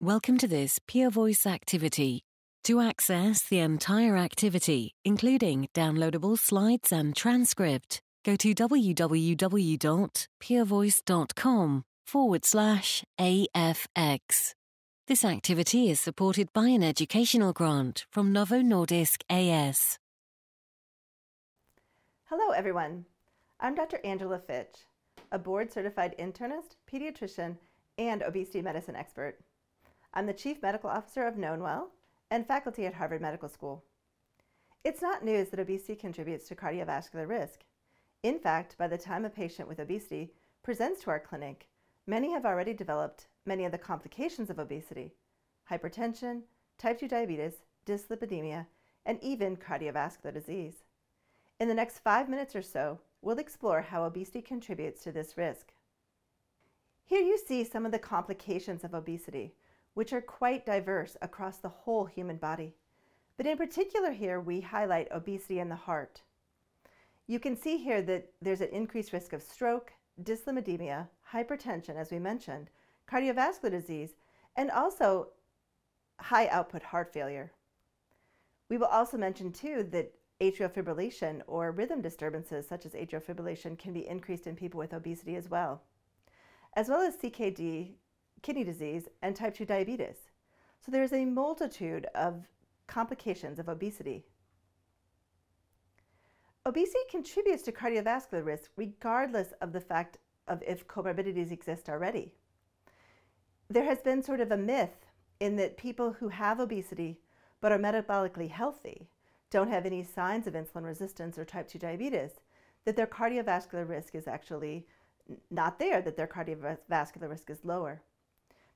Welcome to this Peer Voice activity. To access the entire activity, including downloadable slides and transcript, go to www.peervoice.com forward slash AFX. This activity is supported by an educational grant from Novo Nordisk AS. Hello, everyone. I'm Dr. Angela Fitch, a board certified internist, pediatrician, and obesity medicine expert. I'm the Chief Medical Officer of KnownWell and faculty at Harvard Medical School. It's not news that obesity contributes to cardiovascular risk. In fact, by the time a patient with obesity presents to our clinic, many have already developed many of the complications of obesity hypertension, type 2 diabetes, dyslipidemia, and even cardiovascular disease. In the next five minutes or so, we'll explore how obesity contributes to this risk. Here you see some of the complications of obesity, which are quite diverse across the whole human body. But in particular, here we highlight obesity in the heart. You can see here that there's an increased risk of stroke, dyslipidemia, hypertension, as we mentioned, cardiovascular disease, and also high output heart failure. We will also mention too that atrial fibrillation or rhythm disturbances such as atrial fibrillation can be increased in people with obesity as well, as well as CKD, kidney disease, and type 2 diabetes. So there is a multitude of complications of obesity. Obesity contributes to cardiovascular risk regardless of the fact of if comorbidities exist already. There has been sort of a myth in that people who have obesity but are metabolically healthy, don't have any signs of insulin resistance or type 2 diabetes, that their cardiovascular risk is actually not there, that their cardiovascular risk is lower.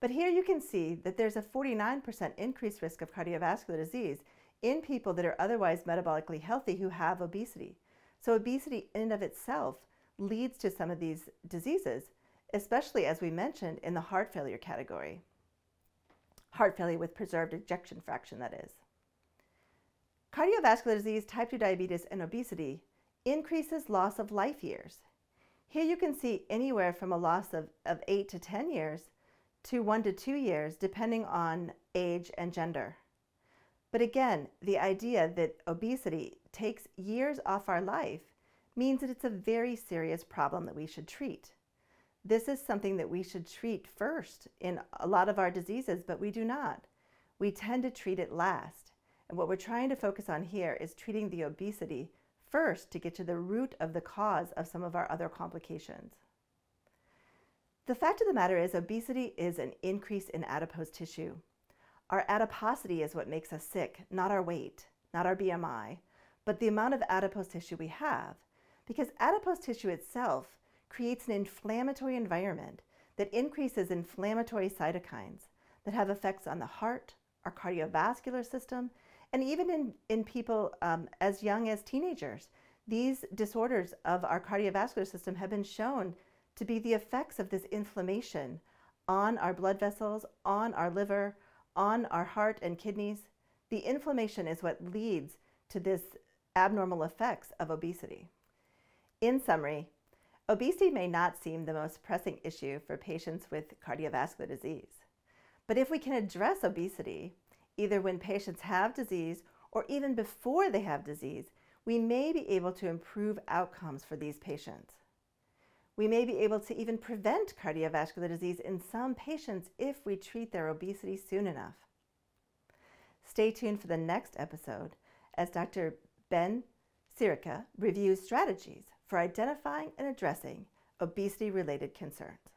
But here you can see that there's a 49% increased risk of cardiovascular disease in people that are otherwise metabolically healthy who have obesity. So, obesity in and of itself leads to some of these diseases, especially as we mentioned in the heart failure category. Heart failure with preserved ejection fraction, that is. Cardiovascular disease, type 2 diabetes, and obesity increases loss of life years. Here you can see anywhere from a loss of, of 8 to 10 years to 1 to 2 years, depending on age and gender. But again, the idea that obesity takes years off our life means that it's a very serious problem that we should treat. This is something that we should treat first in a lot of our diseases, but we do not. We tend to treat it last. And what we're trying to focus on here is treating the obesity first to get to the root of the cause of some of our other complications. The fact of the matter is, obesity is an increase in adipose tissue. Our adiposity is what makes us sick, not our weight, not our BMI, but the amount of adipose tissue we have. Because adipose tissue itself creates an inflammatory environment that increases inflammatory cytokines that have effects on the heart, our cardiovascular system, and even in, in people um, as young as teenagers. These disorders of our cardiovascular system have been shown to be the effects of this inflammation on our blood vessels, on our liver, on our heart and kidneys. The inflammation is what leads to this abnormal effects of obesity. In summary, obesity may not seem the most pressing issue for patients with cardiovascular disease. But if we can address obesity, either when patients have disease or even before they have disease, we may be able to improve outcomes for these patients. We may be able to even prevent cardiovascular disease in some patients if we treat their obesity soon enough. Stay tuned for the next episode as Dr. Ben Scirica reviews strategies for identifying and addressing obesity related concerns.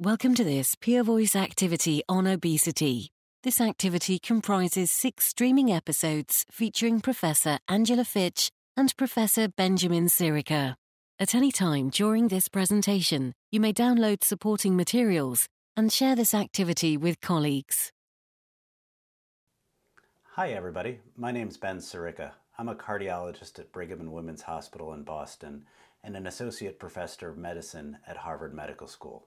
Welcome to this Peer Voice activity on obesity. This activity comprises six streaming episodes featuring Professor Angela Fitch and Professor Benjamin Scirica. At any time during this presentation, you may download supporting materials and share this activity with colleagues. Hi, everybody. My name is Ben Scirica. I'm a cardiologist at Brigham and Women's Hospital in Boston and an associate professor of medicine at Harvard Medical School.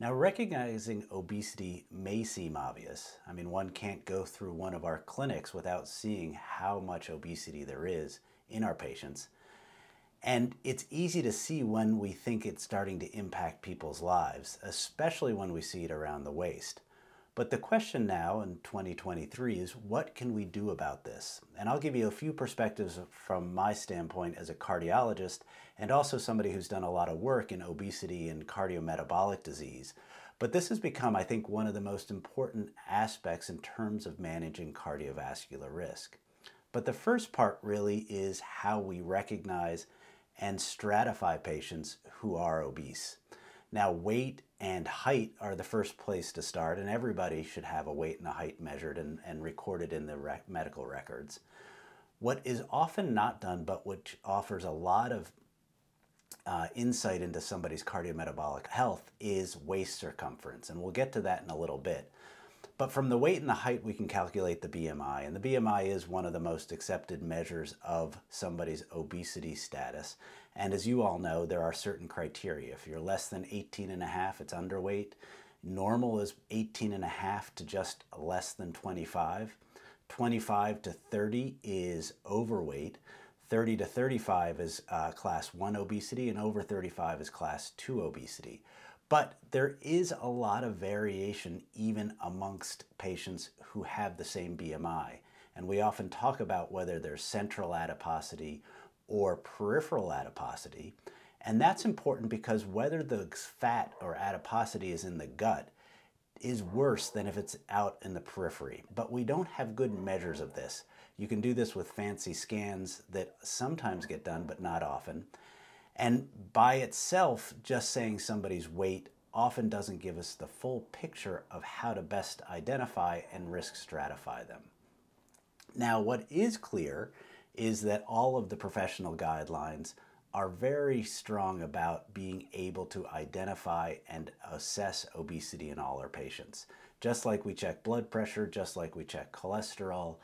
Now, recognizing obesity may seem obvious. I mean, one can't go through one of our clinics without seeing how much obesity there is in our patients. And it's easy to see when we think it's starting to impact people's lives, especially when we see it around the waist. But the question now in 2023 is what can we do about this? And I'll give you a few perspectives from my standpoint as a cardiologist and also somebody who's done a lot of work in obesity and cardiometabolic disease. But this has become, I think, one of the most important aspects in terms of managing cardiovascular risk. But the first part really is how we recognize and stratify patients who are obese. Now, weight and height are the first place to start, and everybody should have a weight and a height measured and, and recorded in the rec- medical records. What is often not done, but which offers a lot of uh, insight into somebody's cardiometabolic health, is waist circumference, and we'll get to that in a little bit. But from the weight and the height, we can calculate the BMI. And the BMI is one of the most accepted measures of somebody's obesity status. And as you all know, there are certain criteria. If you're less than 18 and a half, it's underweight. Normal is 18 and a half to just less than 25. 25 to 30 is overweight. 30 to 35 is uh, class 1 obesity, and over 35 is class 2 obesity. But there is a lot of variation even amongst patients who have the same BMI. And we often talk about whether there's central adiposity or peripheral adiposity. And that's important because whether the fat or adiposity is in the gut is worse than if it's out in the periphery. But we don't have good measures of this. You can do this with fancy scans that sometimes get done, but not often. And by itself, just saying somebody's weight often doesn't give us the full picture of how to best identify and risk stratify them. Now, what is clear is that all of the professional guidelines are very strong about being able to identify and assess obesity in all our patients. Just like we check blood pressure, just like we check cholesterol,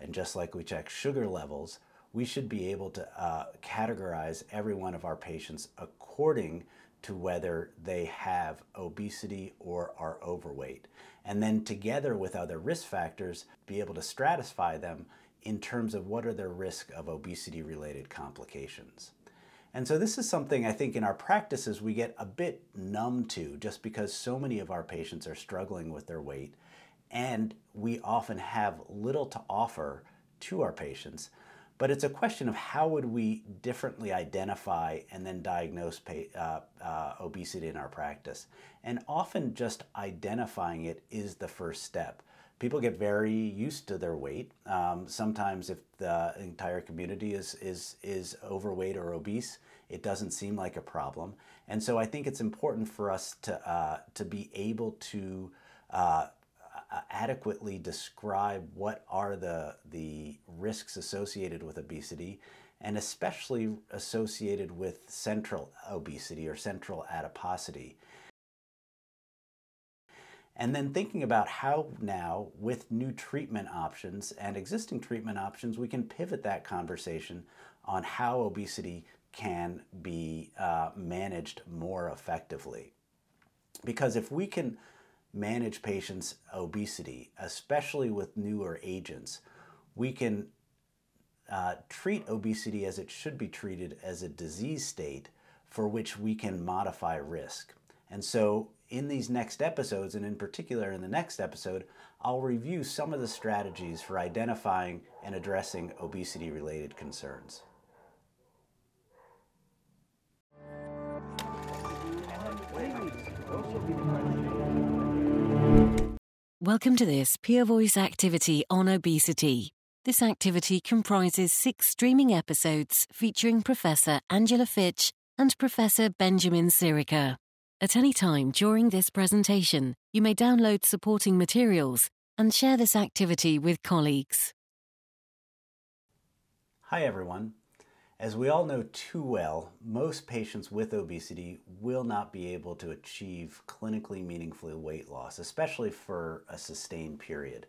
and just like we check sugar levels, we should be able to uh, categorize every one of our patients according to whether they have obesity or are overweight. And then, together with other risk factors, be able to stratify them in terms of what are their risk of obesity related complications. And so, this is something I think in our practices we get a bit numb to just because so many of our patients are struggling with their weight, and we often have little to offer to our patients but it's a question of how would we differently identify and then diagnose uh, uh, obesity in our practice. And often just identifying it is the first step. People get very used to their weight. Um, sometimes, if the entire community is, is, is overweight or obese, it doesn't seem like a problem. And so I think it's important for us to, uh, to be able to uh, uh, adequately describe what are the, the risks associated with obesity and especially associated with central obesity or central adiposity. And then thinking about how now, with new treatment options and existing treatment options, we can pivot that conversation on how obesity can be uh, managed more effectively. Because if we can manage patients' obesity, especially with newer agents, we can uh, treat obesity as it should be treated as a disease state for which we can modify risk. And so, in these next episodes, and in particular in the next episode, I'll review some of the strategies for identifying and addressing obesity related concerns. Welcome to this Peer Voice activity on obesity. This activity comprises six streaming episodes featuring Professor Angela Fitch and Professor Benjamin Scirica. At any time during this presentation, you may download supporting materials and share this activity with colleagues. Hi, everyone. As we all know too well, most patients with obesity will not be able to achieve clinically meaningful weight loss, especially for a sustained period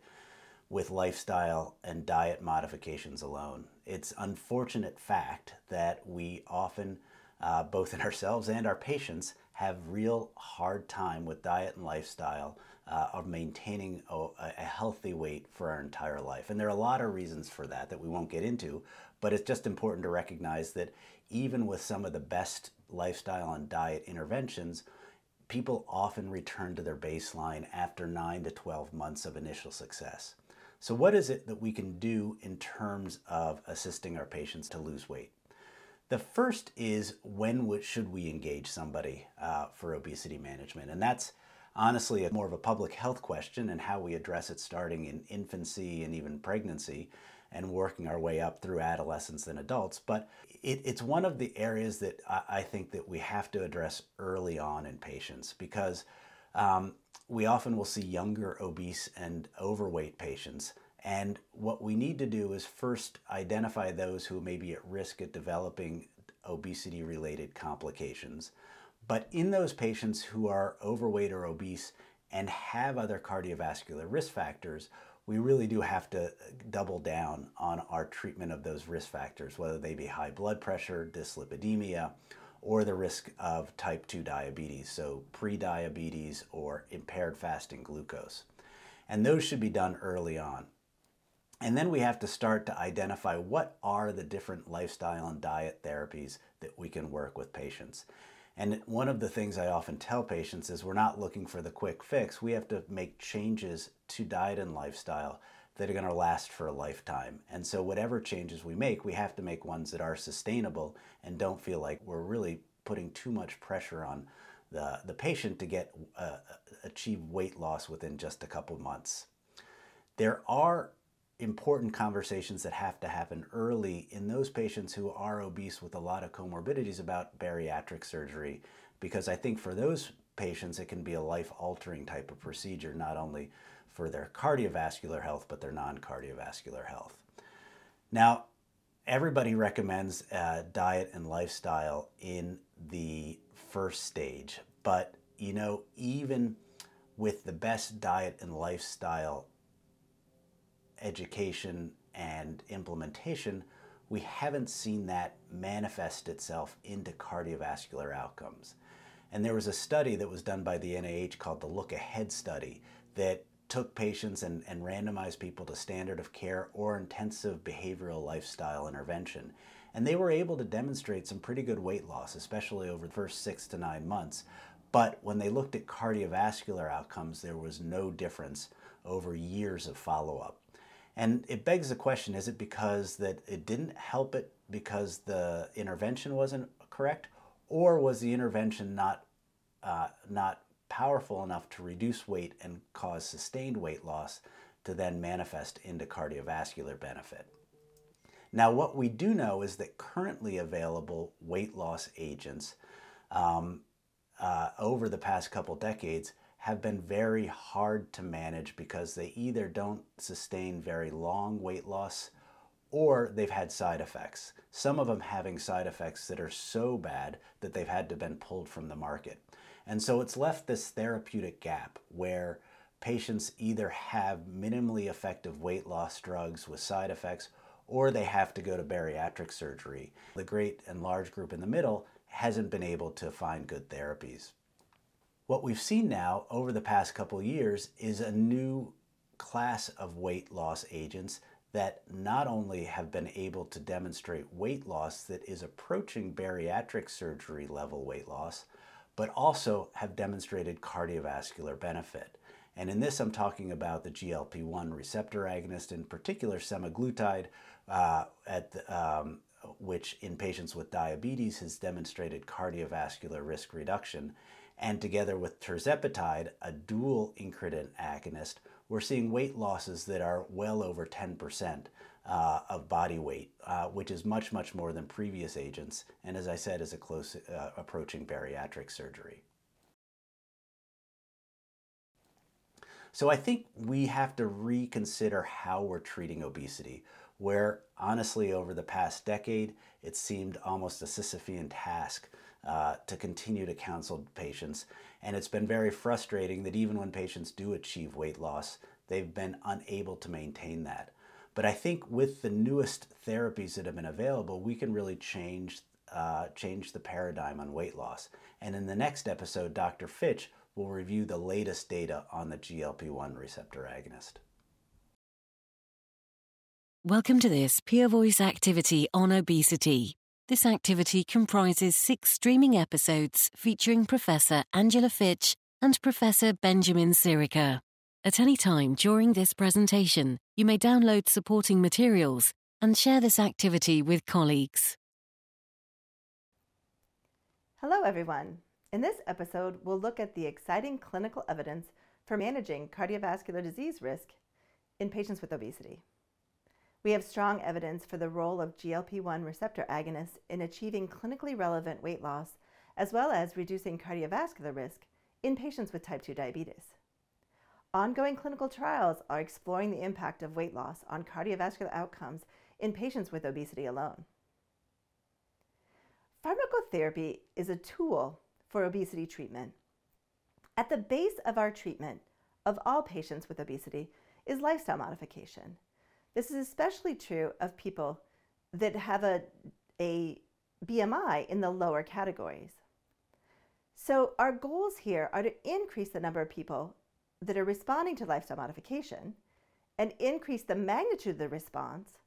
with lifestyle and diet modifications alone. It's unfortunate fact that we often, uh, both in ourselves and our patients, have real hard time with diet and lifestyle uh, of maintaining a, a healthy weight for our entire life. And there are a lot of reasons for that that we won't get into, but it's just important to recognize that even with some of the best lifestyle and diet interventions, people often return to their baseline after 9 to 12 months of initial success. So, what is it that we can do in terms of assisting our patients to lose weight? The first is when should we engage somebody uh, for obesity management? And that's honestly more of a public health question and how we address it starting in infancy and even pregnancy and working our way up through adolescence and adults. But it, it's one of the areas that I, I, think that we have to address early on in patients because um, we often will see younger obese and overweight patients. And what we need to do is first identify those who may be at risk at developing obesity related complications. But in those patients who are overweight or obese and have other cardiovascular risk factors, we really do have to uh, double down on our treatment of those risk factors, whether they be high blood pressure, dyslipidemia, or the risk of type 2 diabetes, so prediabetes or impaired fasting glucose. And those should be done early on. And then we have to start to identify what are the different lifestyle and diet therapies that we can work with patients. And one of the things I often tell patients is we're not looking for the quick fix. We have to make changes to diet and lifestyle that are going to last for a lifetime. And so, whatever changes we make, we have to make ones that are sustainable and don't feel like we're really putting too much pressure on the, the patient to get uh, achieve weight loss within just a couple months. There are important conversations that have to happen early in those patients who are obese with a lot of comorbidities about bariatric surgery because I think for those patients it can be a life altering type of procedure not only for their cardiovascular health but their non cardiovascular health. Now, everybody recommends uh, diet and lifestyle in the first stage, but you know, even with the best diet and lifestyle education and implementation, we haven't seen that manifest itself into cardiovascular outcomes. And there was a study that was done by the NIH called the Look Ahead study that took patients and, and randomized people to standard of care or intensive behavioral lifestyle intervention. And they were able to demonstrate some pretty good weight loss, especially over the first six to nine months. But when they looked at cardiovascular outcomes, there was no difference over years of follow up. And it begs the question is it because that it didn't help it because the intervention wasn't correct? Or was the intervention not, uh, not powerful enough to reduce weight and cause sustained weight loss to then manifest into cardiovascular benefit? Now, what we do know is that currently available weight loss agents um, uh, over the past couple decades have been very hard to manage because they either don't sustain very long weight loss or they've had side effects. Some of them having side effects that are so bad that they've had to been pulled from the market. And so it's left this therapeutic gap where patients either have minimally effective weight loss drugs with side effects or they have to go to bariatric surgery. The great and large group in the middle hasn't been able to find good therapies. What we've seen now over the past couple years is a new class of weight loss agents that not only have been able to demonstrate weight loss that is approaching bariatric surgery level weight loss, but also have demonstrated cardiovascular benefit. And in this, I'm talking about the GLP 1 receptor agonist, in particular semaglutide, uh, the, um, which in patients with diabetes has demonstrated cardiovascular risk reduction and together with tirzepatide, a dual incretin agonist, we're seeing weight losses that are well over 10% uh, of body weight, uh, which is much, much more than previous agents, and as I said, is a close uh, approaching bariatric surgery. So I think we have to reconsider how we're treating obesity, where honestly, over the past decade, it seemed almost a Sisyphean task uh, to continue to counsel patients. And it's been very frustrating that even when patients do achieve weight loss, they've been unable to maintain that. But I think with the newest therapies that have been available, we can really change uh, change the paradigm on weight loss. And in the next episode, Dr. Fitch will review the latest data on the GLP 1 receptor agonist. Welcome to this Peer Voice activity on obesity. This activity comprises six streaming episodes featuring Professor Angela Fitch and Professor Benjamin Scirica. At any time during this presentation, you may download supporting materials and share this activity with colleagues. Hello, everyone. In this episode, we'll look at the exciting clinical evidence for managing cardiovascular disease risk in patients with obesity. We have strong evidence for the role of GLP 1 receptor agonists in achieving clinically relevant weight loss, as well as reducing cardiovascular risk in patients with type 2 diabetes. Ongoing clinical trials are exploring the impact of weight loss on cardiovascular outcomes in patients with obesity alone. Pharmacotherapy is a tool for obesity treatment. At the base of our treatment of all patients with obesity is lifestyle modification. This is especially true of people that have a, a BMI in the lower categories. So, our goals here are to increase the number of people that are responding to lifestyle modification and increase the magnitude of the response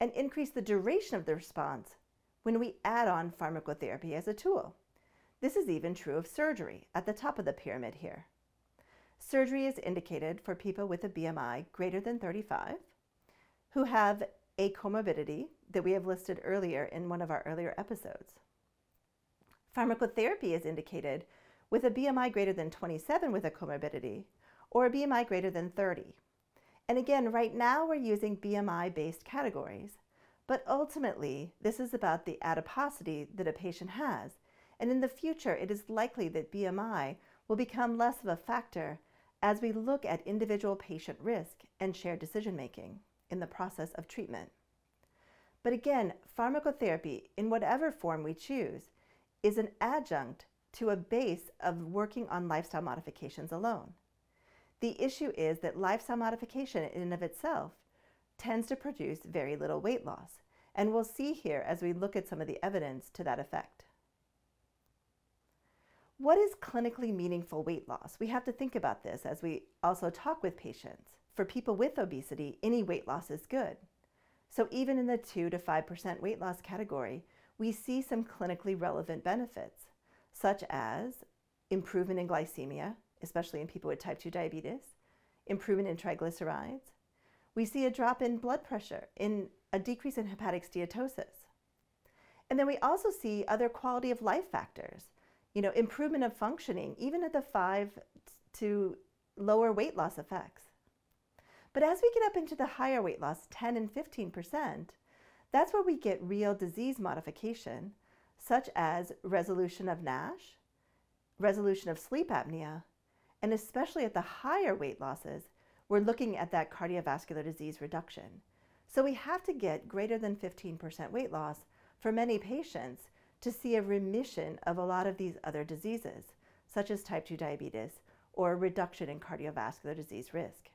and increase the duration of the response when we add on pharmacotherapy as a tool. This is even true of surgery at the top of the pyramid here. Surgery is indicated for people with a BMI greater than 35 who have a comorbidity that we have listed earlier in one of our earlier episodes. Pharmacotherapy is indicated with a BMI greater than 27 with a comorbidity or a BMI greater than 30. And again, right now we're using BMI based categories, but ultimately this is about the adiposity that a patient has. And in the future, it is likely that BMI will become less of a factor as we look at individual patient risk and shared decision making in the process of treatment. But again, pharmacotherapy, in whatever form we choose, is an adjunct to a base of working on lifestyle modifications alone. The issue is that lifestyle modification in and of itself tends to produce very little weight loss, and we'll see here as we look at some of the evidence to that effect. What is clinically meaningful weight loss? We have to think about this as we also talk with patients. For people with obesity, any weight loss is good. So even in the 2 to 5% weight loss category, we see some clinically relevant benefits, such as improvement in glycemia, especially in people with type 2 diabetes, improvement in triglycerides. We see a drop in blood pressure, in a decrease in hepatic steatosis. And then we also see other quality of life factors, you know, improvement of functioning, even at the 5 to lower weight loss effects. But as we get up into the higher weight loss, 10 and 15%, that's where we get real disease modification, such as resolution of NASH, resolution of sleep apnea, and especially at the higher weight losses, we're looking at that cardiovascular disease reduction. So we have to get greater than 15% weight loss for many patients to see a remission of a lot of these other diseases, such as type 2 diabetes or a reduction in cardiovascular disease risk.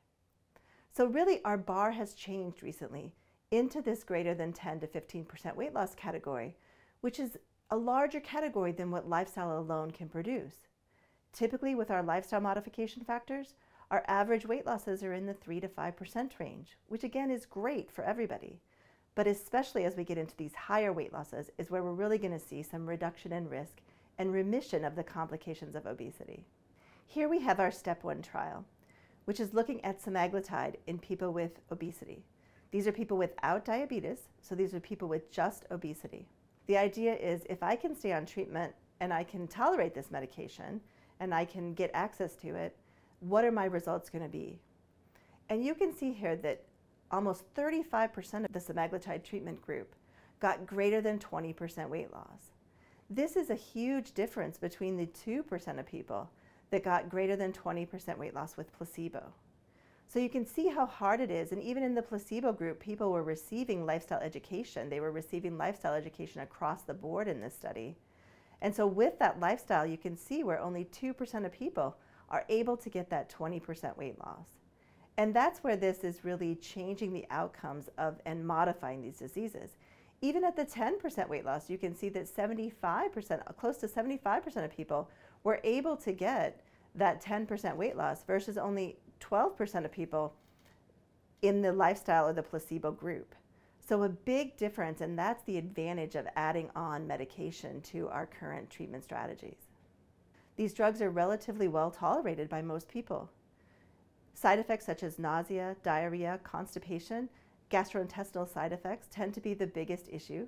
So, really, our bar has changed recently into this greater than 10 to 15% weight loss category, which is a larger category than what lifestyle alone can produce. Typically, with our lifestyle modification factors, our average weight losses are in the 3 to 5% range, which again is great for everybody. But especially as we get into these higher weight losses, is where we're really going to see some reduction in risk and remission of the complications of obesity. Here we have our step one trial which is looking at semaglutide in people with obesity. These are people without diabetes, so these are people with just obesity. The idea is if I can stay on treatment and I can tolerate this medication and I can get access to it, what are my results going to be? And you can see here that almost 35% of the semaglutide treatment group got greater than 20% weight loss. This is a huge difference between the 2% of people that got greater than 20% weight loss with placebo. So you can see how hard it is. And even in the placebo group, people were receiving lifestyle education. They were receiving lifestyle education across the board in this study. And so with that lifestyle, you can see where only 2% of people are able to get that 20% weight loss. And that's where this is really changing the outcomes of and modifying these diseases. Even at the 10% weight loss, you can see that 75%, close to 75% of people were able to get that 10% weight loss versus only 12% of people in the lifestyle or the placebo group. So, a big difference, and that's the advantage of adding on medication to our current treatment strategies. These drugs are relatively well tolerated by most people. Side effects such as nausea, diarrhea, constipation, gastrointestinal side effects tend to be the biggest issue.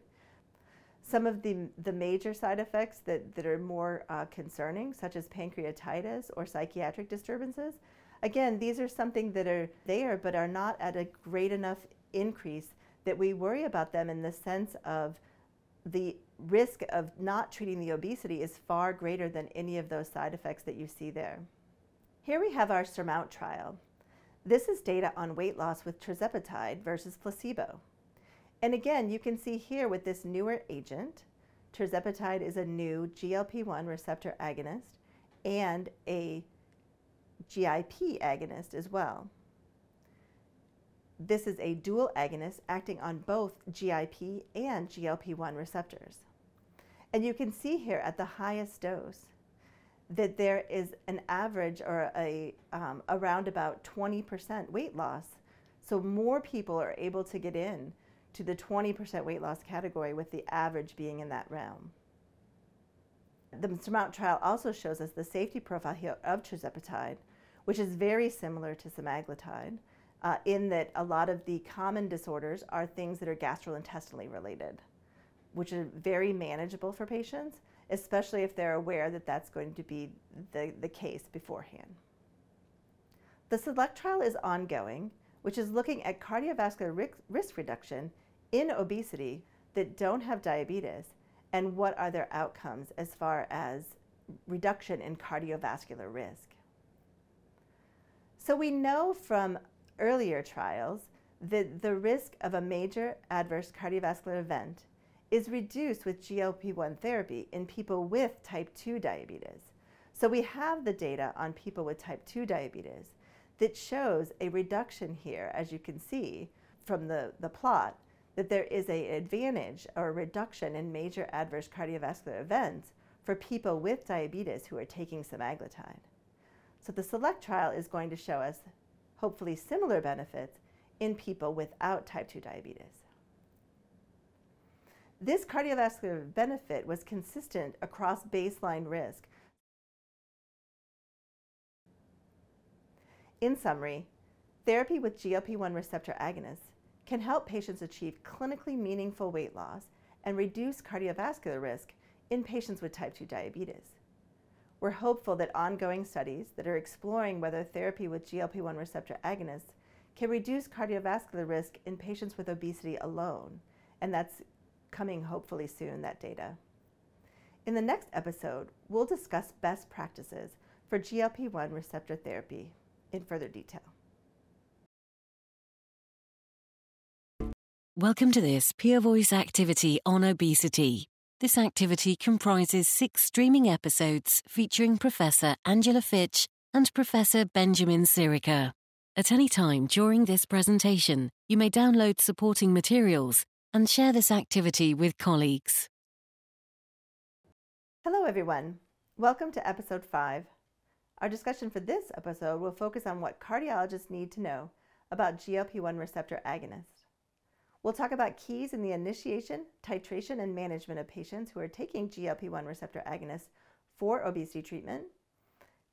Some of the, the major side effects that, that are more uh, concerning, such as pancreatitis or psychiatric disturbances, again, these are something that are there but are not at a great enough increase that we worry about them in the sense of the risk of not treating the obesity is far greater than any of those side effects that you see there. Here we have our SURMOUNT trial. This is data on weight loss with tirzepatide versus placebo. And again, you can see here with this newer agent, tirzepatide is a new GLP-1 receptor agonist and a GIP agonist as well. This is a dual agonist acting on both GIP and GLP-1 receptors. And you can see here at the highest dose that there is an average or a um, around about 20% weight loss. So more people are able to get in to the 20% weight loss category with the average being in that realm. The SURMOUNT trial also shows us the safety profile here of tirzepatide, which is very similar to semaglutide uh, in that a lot of the common disorders are things that are gastrointestinally related, which are very manageable for patients, especially if they're aware that that's going to be the, the case beforehand. The SELECT trial is ongoing, which is looking at cardiovascular risk reduction in obesity that don't have diabetes and what are their outcomes as far as reduction in cardiovascular risk. So we know from earlier trials that the risk of a major adverse cardiovascular event is reduced with GLP 1 therapy in people with type 2 diabetes. So we have the data on people with type 2 diabetes that shows a reduction here, as you can see from the, the plot, that there is an advantage or reduction in major adverse cardiovascular events for people with diabetes who are taking semaglutide. So the SELECT trial is going to show us hopefully similar benefits in people without type 2 diabetes. This cardiovascular benefit was consistent across baseline risk. In summary, therapy with GLP 1 receptor agonists can help patients achieve clinically meaningful weight loss and reduce cardiovascular risk in patients with type 2 diabetes. We're hopeful that ongoing studies that are exploring whether therapy with GLP 1 receptor agonists can reduce cardiovascular risk in patients with obesity alone, and that's coming hopefully soon, that data. In the next episode, we'll discuss best practices for GLP 1 receptor therapy in further detail. Welcome to this Peer Voice activity on obesity. This activity comprises six streaming episodes featuring Professor Angela Fitch and Professor Benjamin Scirica. At any time during this presentation, you may download supporting materials and share this activity with colleagues. Hello, everyone. Welcome to episode 5. Our discussion for this episode will focus on what cardiologists need to know about GLP 1 receptor agonists. We'll talk about keys in the initiation, titration, and management of patients who are taking GLP 1 receptor agonists for obesity treatment,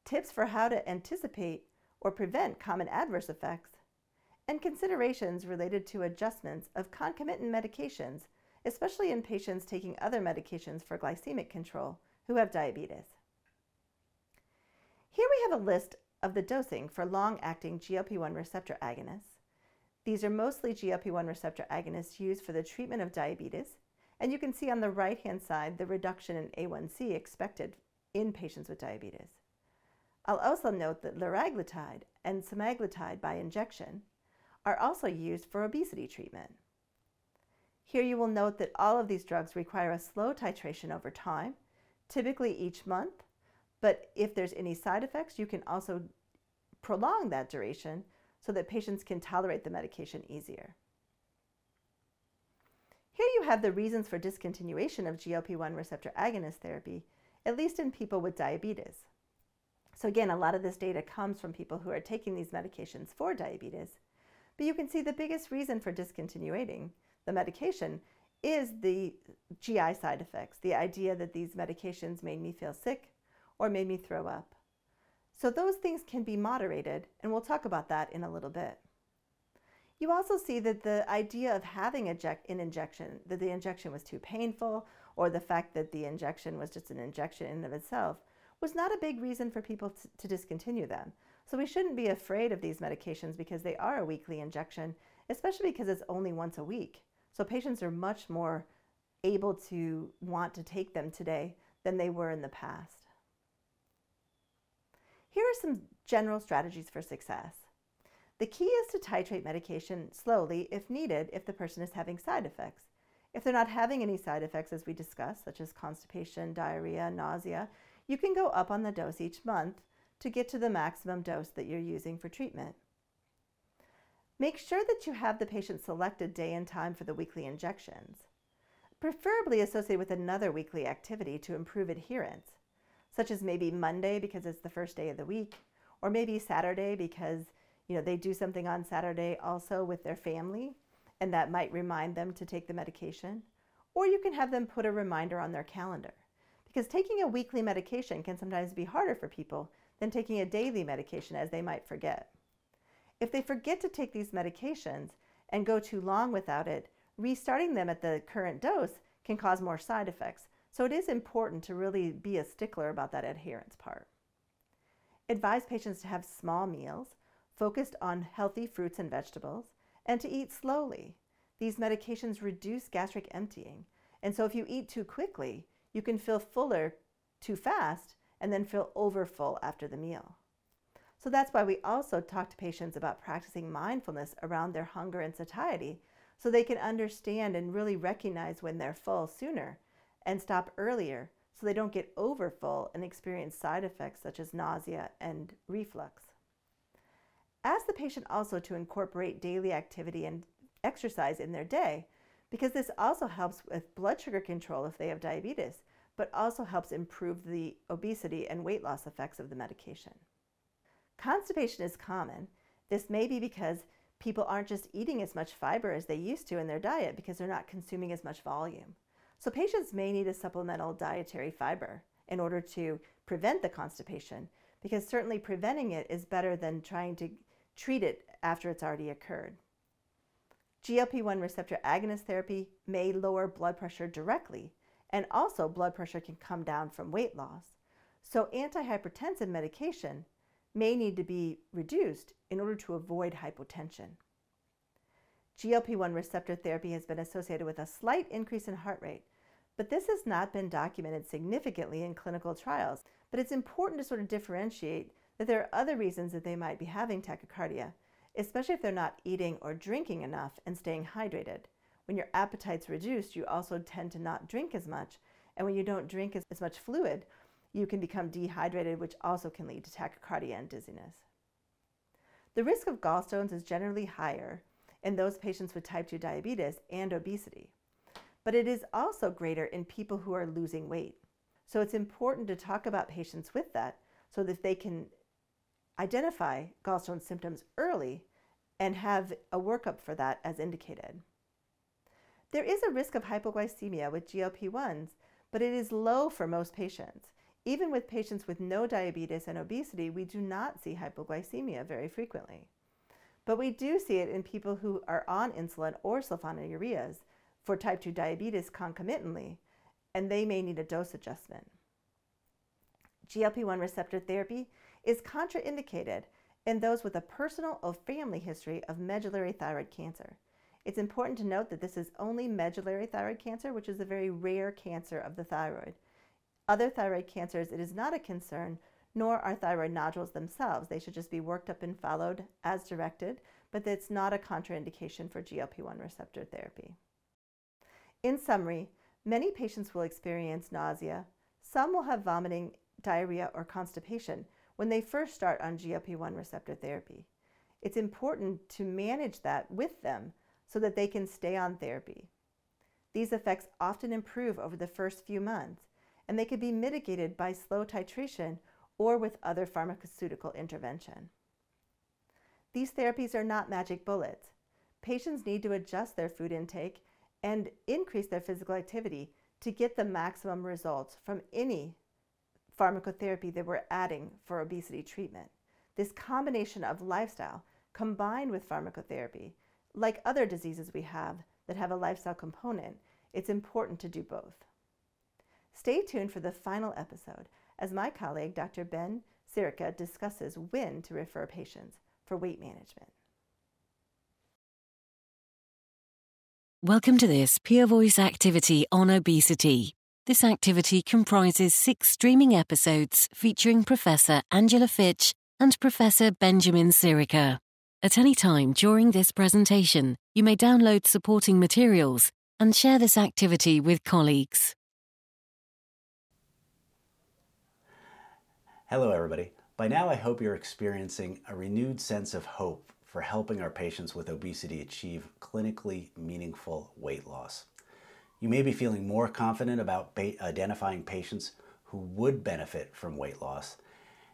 tips for how to anticipate or prevent common adverse effects, and considerations related to adjustments of concomitant medications, especially in patients taking other medications for glycemic control who have diabetes. Here we have a list of the dosing for long acting GLP 1 receptor agonists these are mostly GLP-1 receptor agonists used for the treatment of diabetes, and you can see on the right-hand side the reduction in A1C expected in patients with diabetes. I'll also note that liraglutide and semaglutide by injection are also used for obesity treatment. Here you will note that all of these drugs require a slow titration over time, typically each month, but if there's any side effects, you can also prolong that duration so that patients can tolerate the medication easier. Here you have the reasons for discontinuation of GLP 1 receptor agonist therapy, at least in people with diabetes. So, again, a lot of this data comes from people who are taking these medications for diabetes. But you can see the biggest reason for discontinuing the medication is the GI side effects, the idea that these medications made me feel sick or made me throw up. So those things can be moderated, and we'll talk about that in a little bit. You also see that the idea of having an injection, that the injection was too painful, or the fact that the injection was just an injection in and of itself, was not a big reason for people to, to discontinue them. So we shouldn't be afraid of these medications because they are a weekly injection, especially because it's only once a week. So patients are much more able to want to take them today than they were in the past. Here are some general strategies for success. The key is to titrate medication slowly if needed if the person is having side effects. If they're not having any side effects, as we discussed, such as constipation, diarrhea, nausea, you can go up on the dose each month to get to the maximum dose that you're using for treatment. Make sure that you have the patient selected day and time for the weekly injections, preferably associated with another weekly activity to improve adherence, such as maybe Monday because it's the first day of the week, or maybe Saturday because you know they do something on Saturday also with their family and that might remind them to take the medication, or you can have them put a reminder on their calendar. Because taking a weekly medication can sometimes be harder for people than taking a daily medication as they might forget. If they forget to take these medications and go too long without it, restarting them at the current dose can cause more side effects. So it is important to really be a stickler about that adherence part. Advise patients to have small meals focused on healthy fruits and vegetables and to eat slowly. These medications reduce gastric emptying. And so if you eat too quickly, you can feel fuller too fast and then feel overfull after the meal. So that's why we also talk to patients about practicing mindfulness around their hunger and satiety so they can understand and really recognize when they're full sooner and stop earlier so they don't get overfull and experience side effects such as nausea and reflux. Ask the patient also to incorporate daily activity and exercise in their day because this also helps with blood sugar control if they have diabetes, but also helps improve the obesity and weight loss effects of the medication. Constipation is common. This may be because people aren't just eating as much fiber as they used to in their diet because they're not consuming as much volume. So patients may need a supplemental dietary fiber in order to prevent the constipation because certainly preventing it is better than trying to treat it after it's already occurred. GLP 1 receptor agonist therapy may lower blood pressure directly, and also blood pressure can come down from weight loss. So, antihypertensive medication may need to be reduced in order to avoid hypotension. GLP 1 receptor therapy has been associated with a slight increase in heart rate, but this has not been documented significantly in clinical trials. But it's important to sort of differentiate that there are other reasons that they might be having tachycardia, especially if they're not eating or drinking enough and staying hydrated. When your appetite's reduced, you also tend to not drink as much. And when you don't drink as, much fluid, you can become dehydrated, which also can lead to tachycardia and dizziness. The risk of gallstones is generally higher in those patients with type 2 diabetes and obesity, but it is also greater in people who are losing weight. So it's important to talk about patients with that so that they can identify gallstone symptoms early and have a workup for that as indicated. There is a risk of hypoglycemia with GLP 1s, but it is low for most patients. Even with patients with no diabetes and obesity, we do not see hypoglycemia very frequently. But we do see it in people who are on insulin or sulfonylureas for type 2 diabetes concomitantly, and they may need a dose adjustment. GLP 1 receptor therapy is contraindicated in those with a personal or family history of medullary thyroid cancer. It's important to note that this is only medullary thyroid cancer, which is a very rare cancer of the thyroid. Other thyroid cancers, it is not a concern, nor are thyroid nodules themselves. They should just be worked up and followed as directed, but it's not a contraindication for GLP 1 receptor therapy. In summary, many patients will experience nausea. Some will have vomiting, diarrhea, or constipation when they first start on GLP 1 receptor therapy. It's important to manage that with them so that they can stay on therapy. These effects often improve over the first few months, and they can be mitigated by slow titration or with other pharmaceutical intervention. These therapies are not magic bullets. Patients need to adjust their food intake and increase their physical activity to get the maximum results from any pharmacotherapy that we're adding for obesity treatment. This combination of lifestyle combined with pharmacotherapy, like other diseases we have that have a lifestyle component, it's important to do both. Stay tuned for the final episode as my colleague, Dr. Ben Scirica, discusses when to refer patients for weight management. Welcome to this Peer Voice activity on obesity. This activity comprises six streaming episodes featuring Professor Angela Fitch and Professor Benjamin Scirica. At any time during this presentation, you may download supporting materials and share this activity with colleagues. Hello, everybody. By now, I hope you're experiencing a renewed sense of hope for helping our patients with obesity achieve clinically meaningful weight loss. You may be feeling more confident about identifying patients who would benefit from weight loss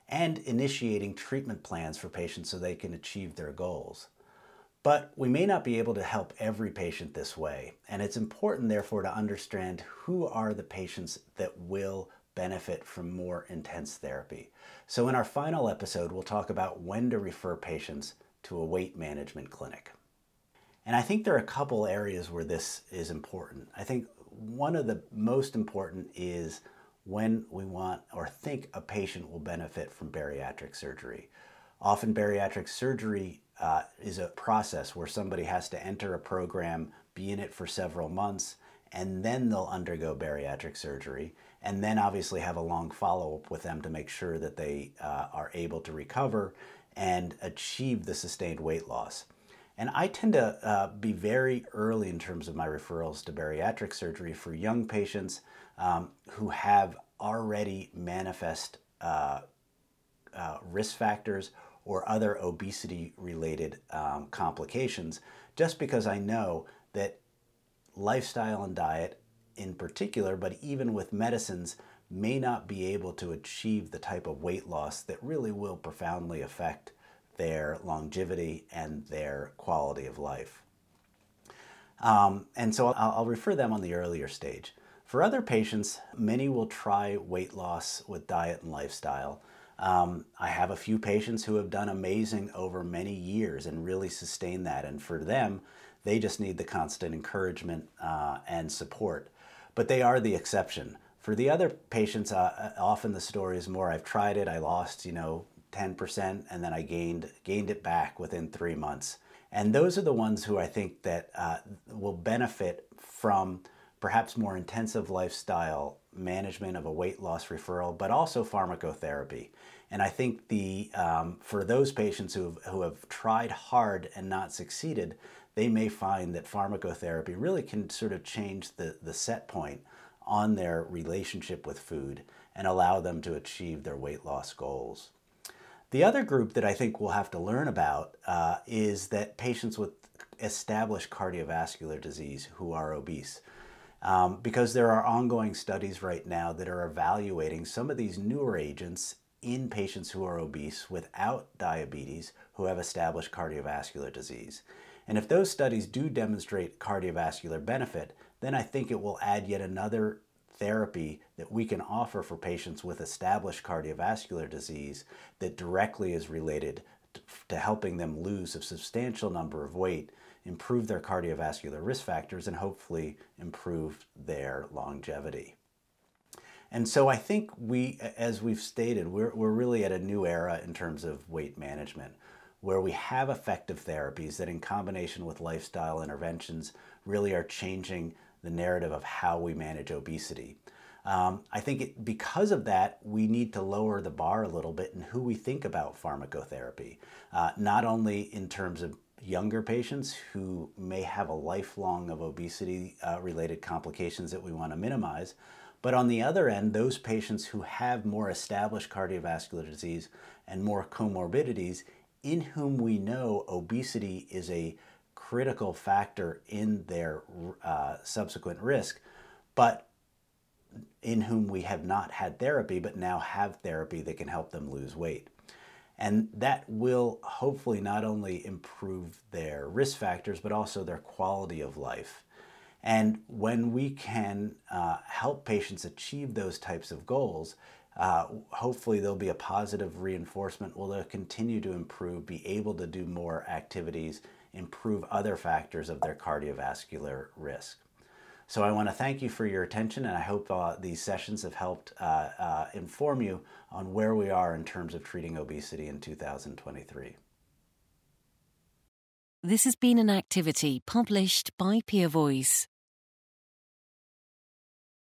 and initiating treatment plans for patients so they can achieve their goals. But we may not be able to help every patient this way, and it's important, therefore, to understand who are the patients that will benefit from more intense therapy. So, in our final episode, we'll talk about when to refer patients to a weight management clinic. And I think there are a couple areas where this is important. I think one of the most important is when we want or think a patient will benefit from bariatric surgery. Often, bariatric surgery uh, is a process where somebody has to enter a program, be in it for several months, and then they'll undergo bariatric surgery, and then obviously have a long follow up with them to make sure that they uh, are able to recover and achieve the sustained weight loss. And I tend to uh, be very early in terms of my referrals to bariatric surgery for young patients um, who have already manifest uh, uh, risk factors or other obesity related um, complications, just because I know that lifestyle and diet in particular, but even with medicines, may not be able to achieve the type of weight loss that really will profoundly affect their longevity and their quality of life. Um, and so I'll, I'll refer them on the earlier stage. For other patients, many will try weight loss with diet and lifestyle. Um, I have a few patients who have done amazing over many years and really sustained that. And for them, they just need the constant encouragement uh, and support. But they are the exception. For the other patients, uh, often the story is more I've tried it, I lost, you know, 10% and then I gained gained it back within 3 months. And those are the ones who I think that uh, will benefit from perhaps more intensive lifestyle management of a weight loss referral, but also pharmacotherapy. And I think the um, for those patients who have, who have tried hard and not succeeded, they may find that pharmacotherapy really can sort of change the, the set point on their relationship with food and allow them to achieve their weight loss goals. The other group that I think we'll have to learn about uh, is that patients with established cardiovascular disease who are obese. Um, because there are ongoing studies right now that are evaluating some of these newer agents in patients who are obese without diabetes who have established cardiovascular disease. And if those studies do demonstrate cardiovascular benefit, then I think it will add yet another therapy that we can offer for patients with established cardiovascular disease that directly is related to helping them lose a substantial number of weight, improve their cardiovascular risk factors, and hopefully improve their longevity. And so I think we, as we've stated, we're, we're really at a new era in terms of weight management, where we have effective therapies that, in combination with lifestyle interventions, really are changing the narrative of how we manage obesity. Um, I think it, because of that, we need to lower the bar a little bit in who we think about pharmacotherapy, uh, not only in terms of younger patients who may have a lifelong of obesity uh, related complications that we want to minimize, but on the other end, those patients who have more established cardiovascular disease and more comorbidities, in whom we know obesity is a critical factor in their uh, subsequent risk, but in whom we have not had therapy, but now have therapy that can help them lose weight. And that will hopefully not only improve their risk factors, but also their quality of life. And when we can uh, help patients achieve those types of goals, uh, hopefully there'll be a positive reinforcement. Will they continue to improve, be able to do more activities, improve other factors of their cardiovascular risk. So I want to thank you for your attention, and I hope uh, these sessions have helped uh, uh, inform you on where we are in terms of treating obesity in 2023. This has been an activity published by Peer Voice.